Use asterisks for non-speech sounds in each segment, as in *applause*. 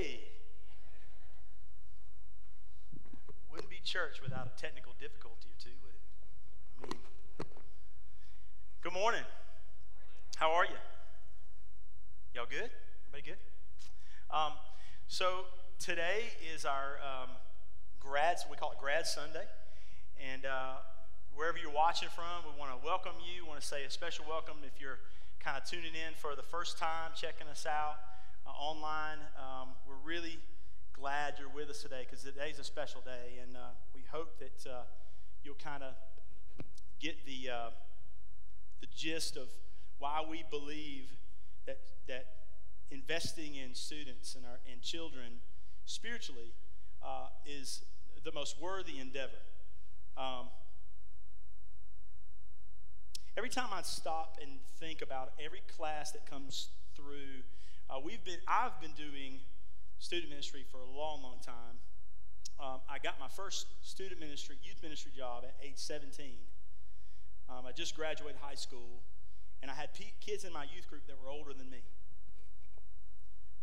Hey! Wouldn't be church without a technical difficulty or two, would it? I mean, good morning. How are you? Y'all good? Everybody good? Um, so today is our um, grads, we call it Grad Sunday. And uh, wherever you're watching from, we want to welcome you. Want to say a special welcome if you're kind of tuning in for the first time, checking us out uh, online. Um, we're really glad you're with us today because today's a special day, and uh, we hope that uh, you'll kind of get the uh, the gist of why we believe that that investing in students and our and children spiritually uh, is the most worthy endeavor. Um, every time I stop and think about every class that comes through, uh, we've been I've been doing student ministry for a long, long time. Um, I got my first student ministry, youth ministry job at age 17. Um, I just graduated high school, and I had p- kids in my youth group that were older than me.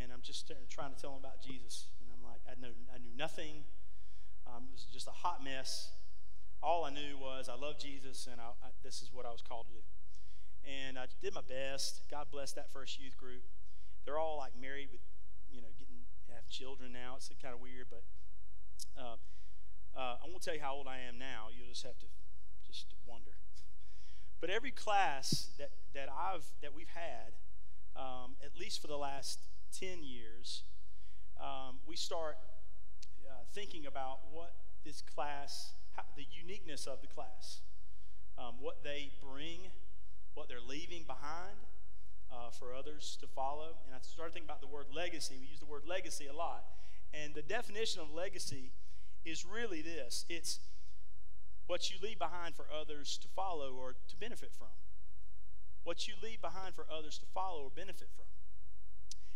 And I'm just trying to tell them about Jesus. And I'm like, I, know, I knew nothing. Um, it was just a hot mess. All I knew was I love Jesus, and I, I, this is what I was called to do. And I did my best. God bless that first youth group. They're all like married with, you know, getting have children now. It's kind of weird, but uh, uh, I won't tell you how old I am now. You'll just have to just wonder. But every class that, that I've that we've had, um, at least for the last ten years, um, we start uh, thinking about what this class, how, the uniqueness of the class, um, what they bring, what they're leaving behind, uh, for others to follow. And I started thinking about the word legacy. We use the word legacy a lot. And the definition of legacy is really this it's what you leave behind for others to follow or to benefit from. What you leave behind for others to follow or benefit from.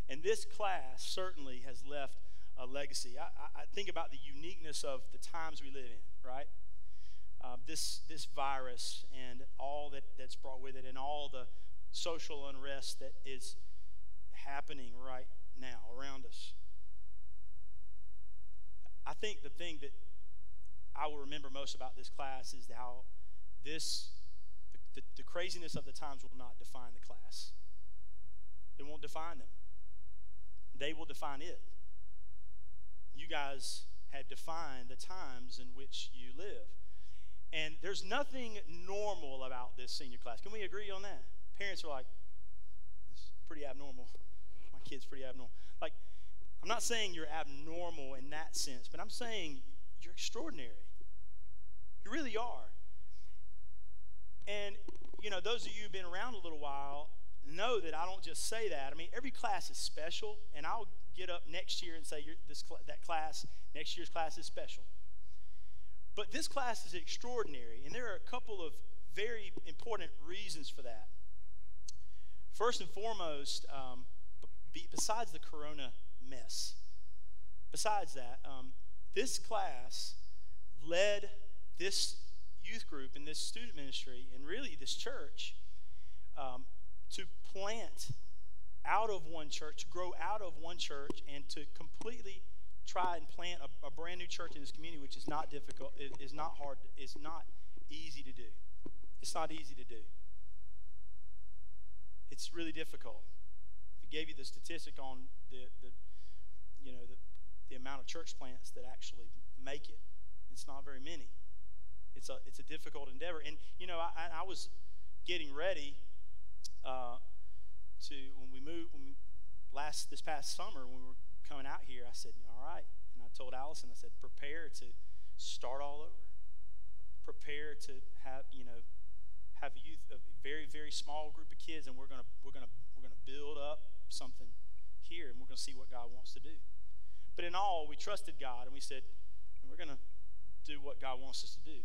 And this class certainly has left a legacy. I, I think about the uniqueness of the times we live in, right? Uh, this, this virus and all that, that's brought with it, and all the, social unrest that is happening right now around us. I think the thing that I will remember most about this class is how this, the, the, the craziness of the times will not define the class. It won't define them. They will define it. You guys have defined the times in which you live. And there's nothing normal about this senior class. Can we agree on that? Parents are like, it's pretty abnormal. My kid's pretty abnormal. Like, I'm not saying you're abnormal in that sense, but I'm saying you're extraordinary. You really are. And, you know, those of you who've been around a little while know that I don't just say that. I mean, every class is special, and I'll get up next year and say this, that class, next year's class is special. But this class is extraordinary, and there are a couple of very important reasons for that. First and foremost, um, besides the corona mess, besides that, um, this class led this youth group and this student ministry and really this church um, to plant out of one church, to grow out of one church, and to completely try and plant a, a brand new church in this community, which is not difficult, it is not hard, it's not easy to do. It's not easy to do it's really difficult. If he gave you the statistic on the, the you know, the, the amount of church plants that actually make it, it's not very many. It's a, it's a difficult endeavor. And, you know, I, I was getting ready uh, to, when we moved, when we, last, this past summer, when we were coming out here, I said, all right. And I told Allison, I said, prepare to start all over. Prepare to have, you know, have a youth, a very, very small group of kids, and we're gonna we're gonna we're gonna build up something here, and we're gonna see what God wants to do. But in all, we trusted God, and we said, and we're gonna do what God wants us to do.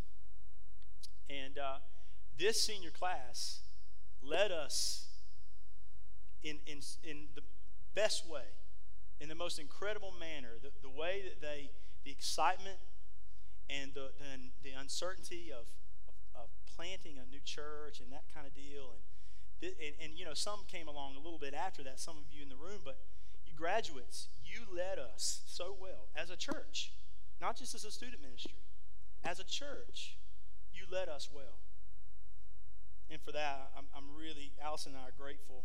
And uh, this senior class led us in in in the best way, in the most incredible manner. The, the way that they, the excitement and the, the, the uncertainty of planting a new church and that kind of deal. And, and, and, you know, some came along a little bit after that, some of you in the room, but you graduates, you led us so well as a church, not just as a student ministry. As a church, you led us well. And for that, I'm, I'm really, Allison and I are grateful.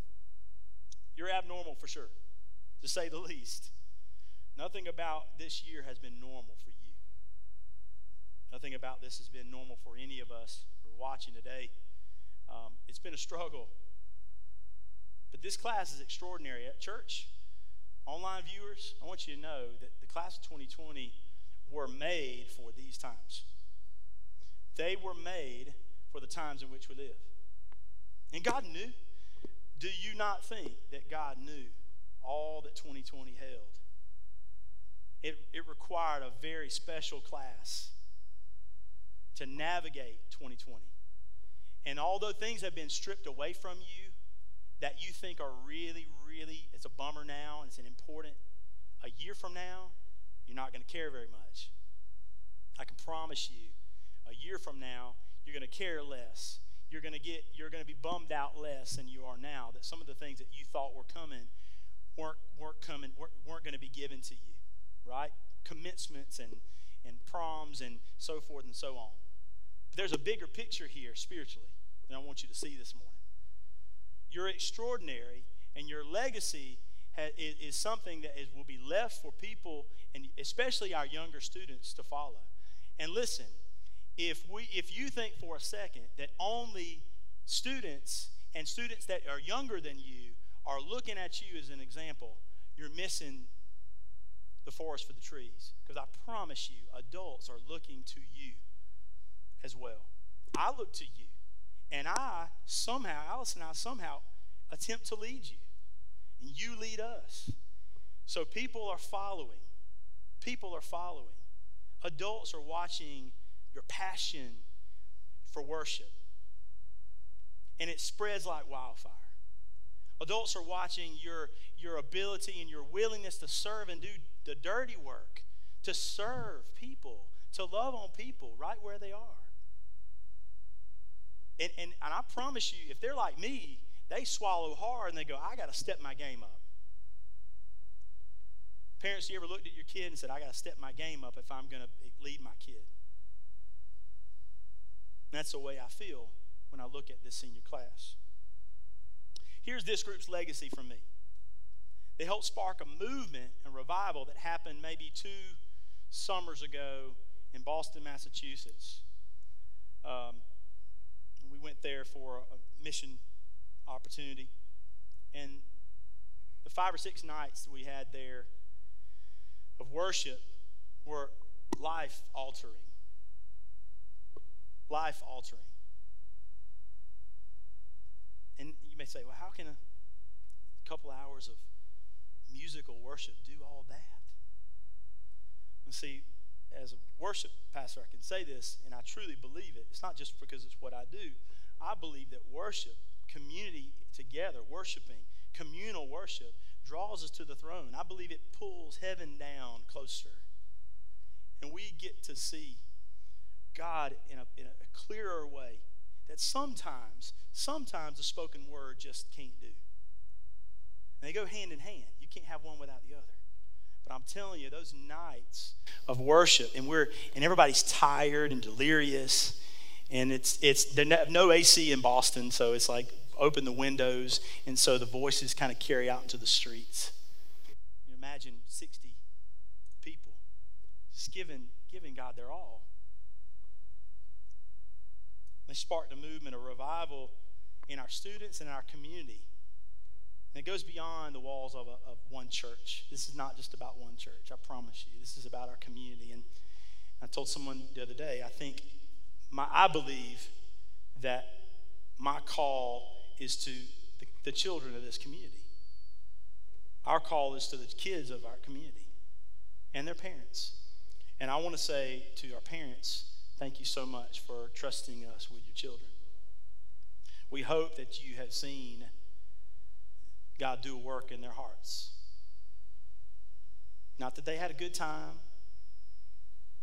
You're abnormal for sure, to say the *laughs* least. Nothing about this year has been normal for you. Nothing about this has been normal for any of us who are watching today. Um, it's been a struggle. But this class is extraordinary. At church, online viewers, I want you to know that the class of 2020 were made for these times. They were made for the times in which we live. And God knew. Do you not think that God knew all that 2020 held? It, it required a very special class to navigate 2020. And although things have been stripped away from you that you think are really, really, it's a bummer now and it's an important, a year from now, you're not going to care very much. I can promise you, a year from now, you're going to care less. You're going to get, you're going to be bummed out less than you are now. That some of the things that you thought were coming weren't weren't coming weren't, weren't going to be given to you, right? Commencements and and proms and so forth and so on. There's a bigger picture here spiritually that I want you to see this morning. You're extraordinary, and your legacy is, is something that is, will be left for people, and especially our younger students, to follow. And listen, if we if you think for a second that only students and students that are younger than you are looking at you as an example, you're missing the forest for the trees. Because I promise you, adults are looking to you as well. I look to you. And I somehow, Alice and I somehow attempt to lead you. And you lead us. So people are following. People are following. Adults are watching your passion for worship. And it spreads like wildfire. Adults are watching your, your ability and your willingness to serve and do the dirty work, to serve people, to love on people right where they are. And, and, and I promise you, if they're like me, they swallow hard and they go, I got to step my game up. Parents, you ever looked at your kid and said, I got to step my game up if I'm going to lead my kid? And that's the way I feel when I look at this senior class. Here's this group's legacy from me. They helped spark a movement and revival that happened maybe two summers ago in Boston, Massachusetts. Um, went there for a mission opportunity. And the five or six nights we had there of worship were life altering. Life altering. And you may say, well, how can a couple hours of musical worship do all that? And see, as a worship pastor, I can say this, and I truly believe it. It's not just because it's what I do. I believe that worship, community together, worshiping, communal worship, draws us to the throne. I believe it pulls heaven down closer. And we get to see God in a, in a clearer way that sometimes, sometimes the spoken word just can't do. And they go hand in hand. You can't have one without the other. But I'm telling you, those nights of worship, and we're and everybody's tired and delirious, and it's it's there's no AC in Boston, so it's like open the windows, and so the voices kind of carry out into the streets. You imagine 60 people just giving giving God their all. They sparked a movement, a revival in our students and our community. And it goes beyond the walls of, a, of one church. This is not just about one church, I promise you. This is about our community. And I told someone the other day, I think, my, I believe that my call is to the, the children of this community. Our call is to the kids of our community and their parents. And I want to say to our parents, thank you so much for trusting us with your children. We hope that you have seen God do work in their hearts. Not that they had a good time,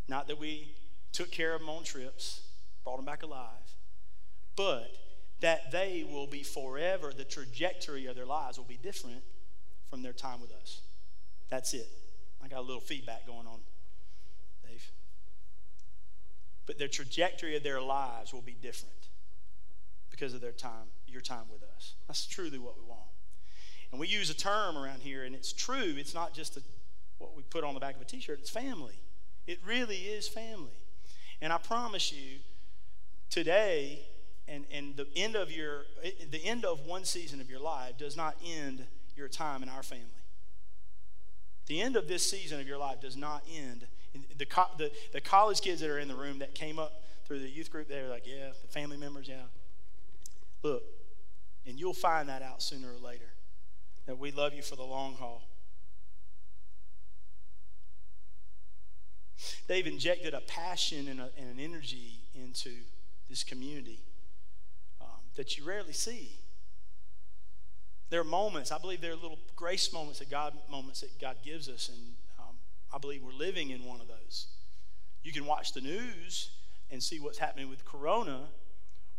not that we took care of them on trips, brought them back alive, but that they will be forever, the trajectory of their lives will be different from their time with us. That's it. I got a little feedback going on, Dave. But the trajectory of their lives will be different because of their time, your time with us. That's truly what we want. And we use a term around here, and it's true. It's not just a, what we put on the back of a t shirt, it's family. It really is family. And I promise you, today, and, and the end of your the end of one season of your life does not end your time in our family. The end of this season of your life does not end. The, the, the college kids that are in the room that came up through the youth group, they're like, yeah, the family members, yeah. Look, and you'll find that out sooner or later that we love you for the long haul. They've injected a passion and, a, and an energy into this community um, that you rarely see. There are moments, I believe there are little grace moments that God moments that God gives us, and um, I believe we're living in one of those. You can watch the news and see what's happening with corona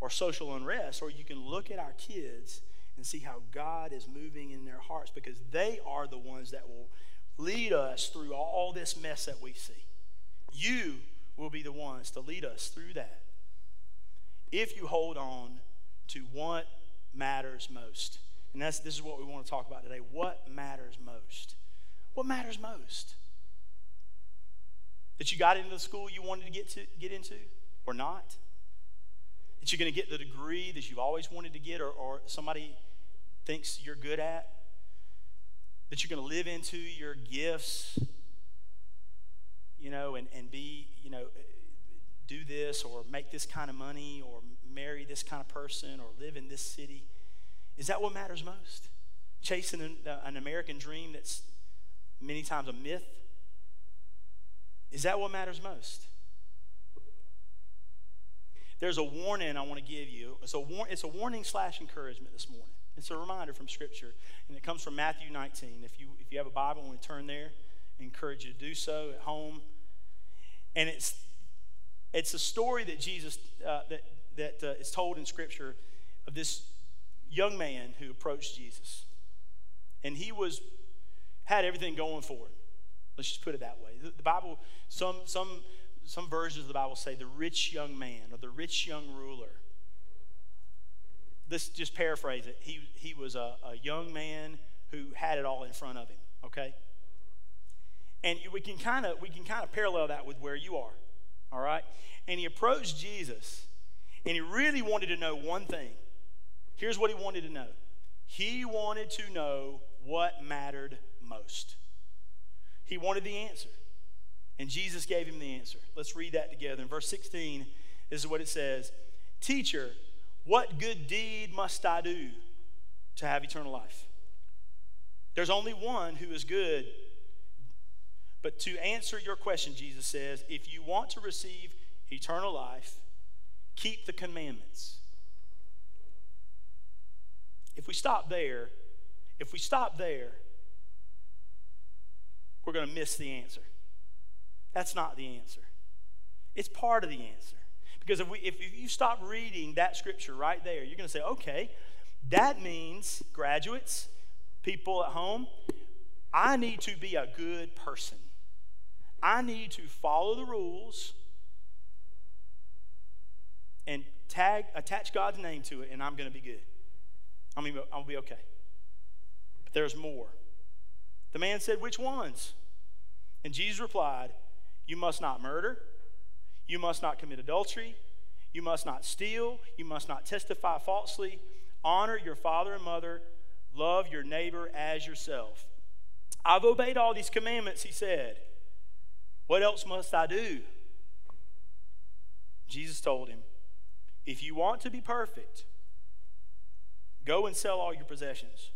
or social unrest, or you can look at our kids and see how God is moving in their hearts because they are the ones that will lead us through all this mess that we see. You will be the ones to lead us through that if you hold on to what matters most. And that's, this is what we want to talk about today. What matters most? What matters most? That you got into the school you wanted to get, to, get into or not? That you're going to get the degree that you've always wanted to get or, or somebody thinks you're good at? That you're going to live into your gifts you know, and, and be, you know, do this or make this kind of money or marry this kind of person or live in this city? Is that what matters most? Chasing an, uh, an American dream that's many times a myth? Is that what matters most? There's a warning I want to give you. It's a, war- it's a warning slash encouragement this morning. It's a reminder from Scripture, and it comes from Matthew 19. If you, if you have a Bible, want to turn there encourage you to do so at home. And it's it's a story that Jesus uh, that that uh, is told in Scripture of this young man who approached Jesus, and he was had everything going for him. Let's just put it that way. The Bible, some some some versions of the Bible say the rich young man or the rich young ruler. Let's just paraphrase it. He he was a, a young man who had it all in front of him. Okay. And we can kind of we can kind of parallel that with where you are. All right? And he approached Jesus and he really wanted to know one thing. Here's what he wanted to know. He wanted to know what mattered most. He wanted the answer. And Jesus gave him the answer. Let's read that together. In verse 16, this is what it says Teacher, what good deed must I do to have eternal life? There's only one who is good but to answer your question, Jesus says, if you want to receive eternal life, keep the commandments. If we stop there, if we stop there, we're going to miss the answer. That's not the answer. It's part of the answer. Because if, we, if, if you stop reading that scripture right there, you're going to say, okay, that means, graduates, people at home, I need to be a good person. I need to follow the rules and tag attach God's name to it, and I'm going to be good. I mean, I'll be okay. But there's more. The man said, Which ones? And Jesus replied, You must not murder. You must not commit adultery. You must not steal. You must not testify falsely. Honor your father and mother. Love your neighbor as yourself. I've obeyed all these commandments, he said. What else must I do? Jesus told him, If you want to be perfect, go and sell all your possessions,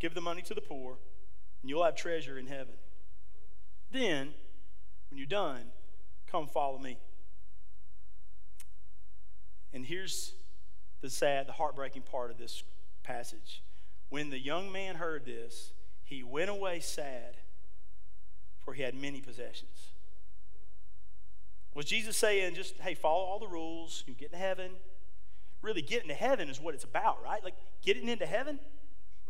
give the money to the poor, and you'll have treasure in heaven. Then, when you're done, come follow me. And here's the sad, the heartbreaking part of this passage. When the young man heard this, he went away sad for he had many possessions. Was Jesus saying, just, hey, follow all the rules, you get to heaven? Really, getting to heaven is what it's about, right? Like, getting into heaven?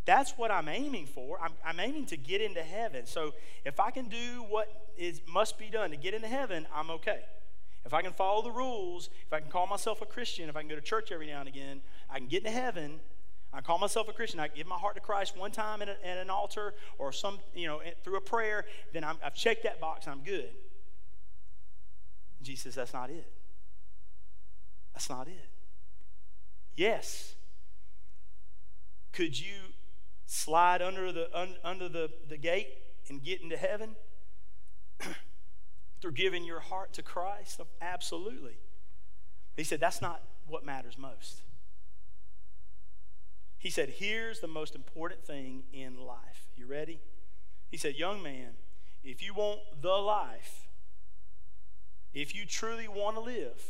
That's what I'm aiming for. I'm, I'm aiming to get into heaven. So if I can do what is must be done to get into heaven, I'm okay. If I can follow the rules, if I can call myself a Christian, if I can go to church every now and again, I can get into heaven. I call myself a Christian. I give my heart to Christ one time at, a, at an altar or some, you know, through a prayer. Then i have checked that box. I'm good. Jesus that's not it. That's not it. Yes. Could you slide under the un, under the, the gate and get into heaven *clears throat* through giving your heart to Christ? Absolutely. He said that's not what matters most. He said, Here's the most important thing in life. You ready? He said, Young man, if you want the life, if you truly want to live,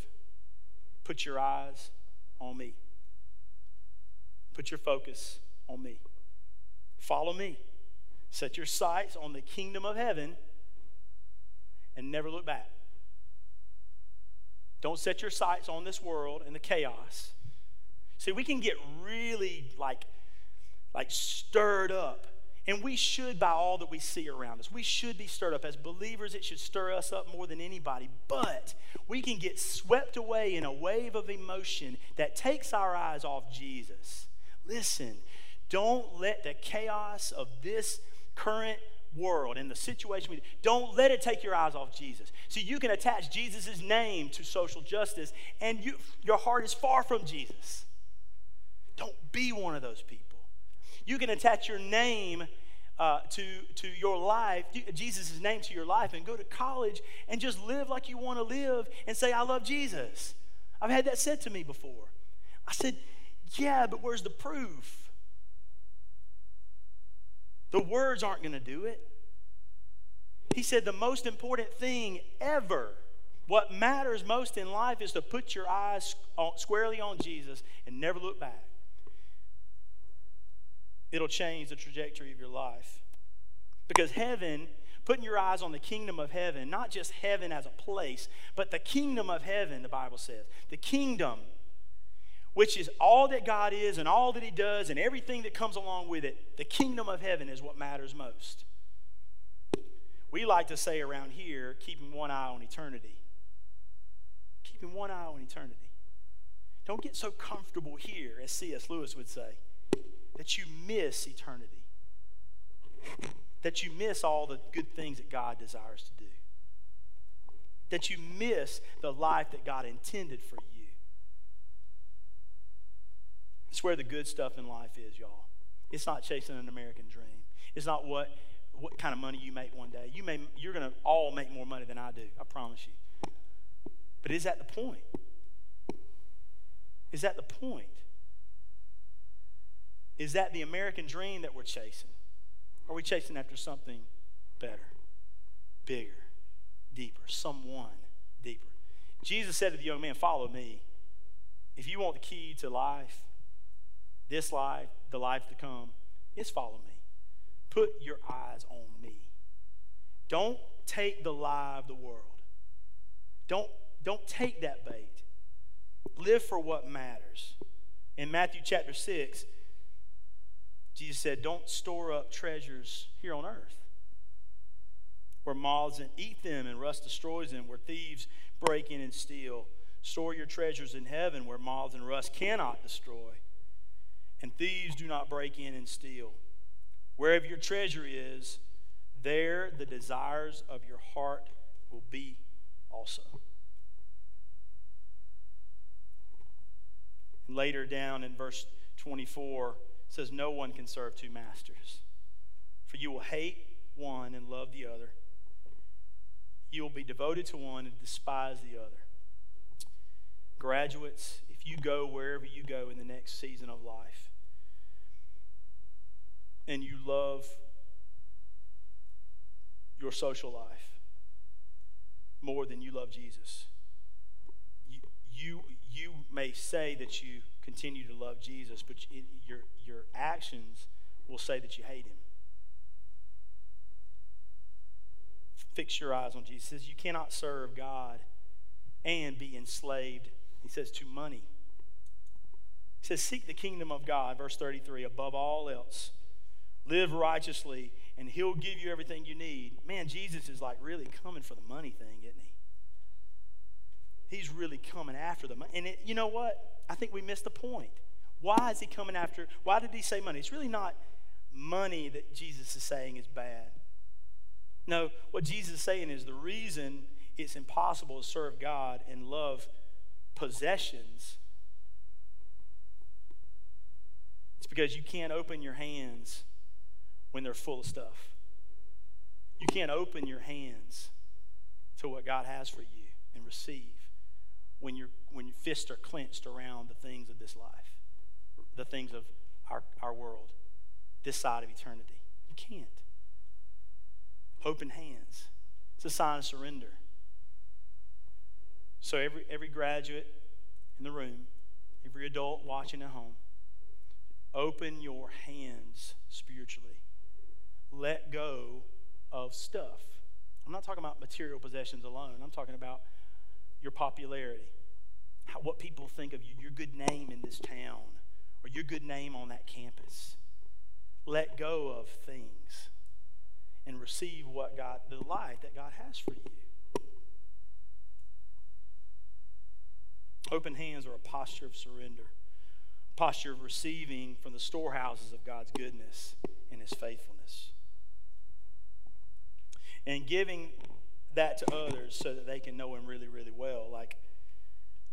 put your eyes on me. Put your focus on me. Follow me. Set your sights on the kingdom of heaven and never look back. Don't set your sights on this world and the chaos. See, we can get really like, like stirred up. And we should by all that we see around us. We should be stirred up. As believers, it should stir us up more than anybody. But we can get swept away in a wave of emotion that takes our eyes off Jesus. Listen, don't let the chaos of this current world and the situation we don't let it take your eyes off Jesus. See, you can attach Jesus' name to social justice, and you, your heart is far from Jesus. Don't be one of those people. You can attach your name uh, to, to your life, Jesus' name to your life, and go to college and just live like you want to live and say, I love Jesus. I've had that said to me before. I said, Yeah, but where's the proof? The words aren't going to do it. He said, The most important thing ever, what matters most in life is to put your eyes squarely on Jesus and never look back it'll change the trajectory of your life. Because heaven, putting your eyes on the kingdom of heaven, not just heaven as a place, but the kingdom of heaven, the Bible says. The kingdom, which is all that God is and all that He does and everything that comes along with it. The kingdom of heaven is what matters most. We like to say around here, keeping one eye on eternity. Keeping one eye on eternity. Don't get so comfortable here, as C.S. Lewis would say that you miss eternity, that you miss all the good things that God desires to do, that you miss the life that God intended for you. It's where the good stuff in life is, y'all. It's not chasing an American dream. It's not what, what kind of money you make one day. You may, you're going to all make more money than I do, I promise you. But is that the point? Is that the point? Is that the American dream that we're chasing? Are we chasing after something better, bigger, deeper, someone deeper? Jesus said to the young man, Follow me. If you want the key to life, this life, the life to come, is follow me. Put your eyes on me. Don't take the lie of the world. Don't, don't take that bait. Live for what matters. In Matthew chapter 6, Jesus said, Don't store up treasures here on earth where moths and eat them and rust destroys them, where thieves break in and steal. Store your treasures in heaven where moths and rust cannot destroy, and thieves do not break in and steal. Wherever your treasure is, there the desires of your heart will be also. later down in verse 24, it says, No one can serve two masters. For you will hate one and love the other. You will be devoted to one and despise the other. Graduates, if you go wherever you go in the next season of life, and you love your social life more than you love Jesus, you, you, you may say that you continue to love Jesus, but your, your actions will say that you hate him. Fix your eyes on Jesus. He says you cannot serve God and be enslaved, he says, to money. He says, Seek the kingdom of God, verse 33, above all else, live righteously, and He'll give you everything you need. Man, Jesus is like really coming for the money thing, isn't He? He's really coming after the money. And it, you know what? I think we missed the point. Why is He coming after? Why did He say money? It's really not money that Jesus is saying is bad. No, what Jesus is saying is the reason it's impossible to serve God and love possessions it's because you can't open your hands when they're full of stuff. You can't open your hands to what God has for you and receive when, you when your fists are clenched around the things of this life, the things of our, our world, this side of eternity. You can't. Open hands. It's a sign of surrender. So every, every graduate in the room, every adult watching at home, open your hands spiritually. Let go of stuff. I'm not talking about material possessions alone. I'm talking about your popularity, how, what people think of you, your good name in this town, or your good name on that campus. Let go of things and receive what God, the life that God has for you. Open hands are a posture of surrender, a posture of receiving from the storehouses of God's goodness and His faithfulness. And giving that to others so that they can know Him really, really well. Like,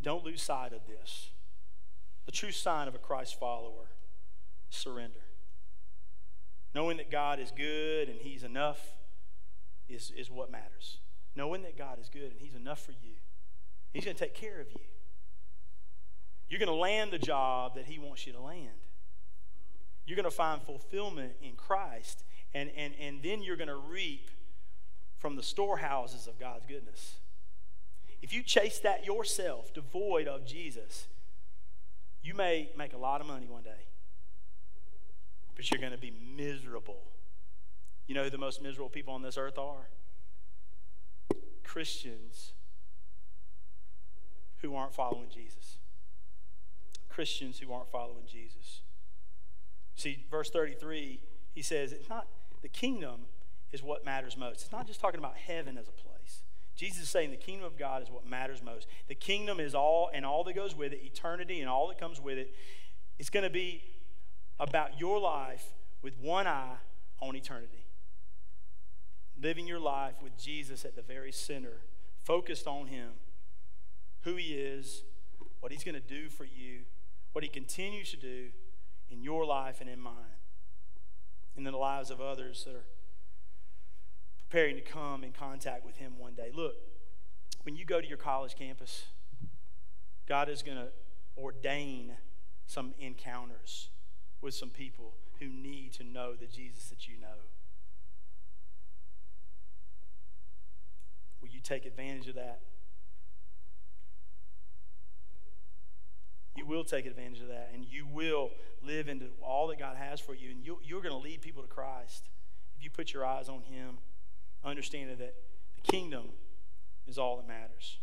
don't lose sight of this. The true sign of a Christ follower surrender. Knowing that God is good and He's enough is, is what matters. Knowing that God is good and He's enough for you, He's going to take care of you. You're going to land the job that He wants you to land. You're going to find fulfillment in Christ, and, and, and then you're going to reap from the storehouses of God's goodness. If you chase that yourself, devoid of Jesus, you may make a lot of money one day but you're going to be miserable. You know who the most miserable people on this earth are? Christians who aren't following Jesus. Christians who aren't following Jesus. See, verse 33, he says, it's not the kingdom is what matters most. It's not just talking about heaven as a place. Jesus is saying the kingdom of God is what matters most. The kingdom is all and all that goes with it, eternity and all that comes with it. It's going to be about your life with one eye on eternity. Living your life with Jesus at the very center, focused on Him, who He is, what He's going to do for you, what He continues to do in your life and in mine, and in the lives of others that are preparing to come in contact with Him one day. Look, when you go to your college campus, God is going to ordain some encounters with some people who need to know the Jesus that you know. Will you take advantage of that? You will take advantage of that, and you will live into all that God has for you, and you, you're going to lead people to Christ if you put your eyes on Him, understanding that the kingdom is all that matters.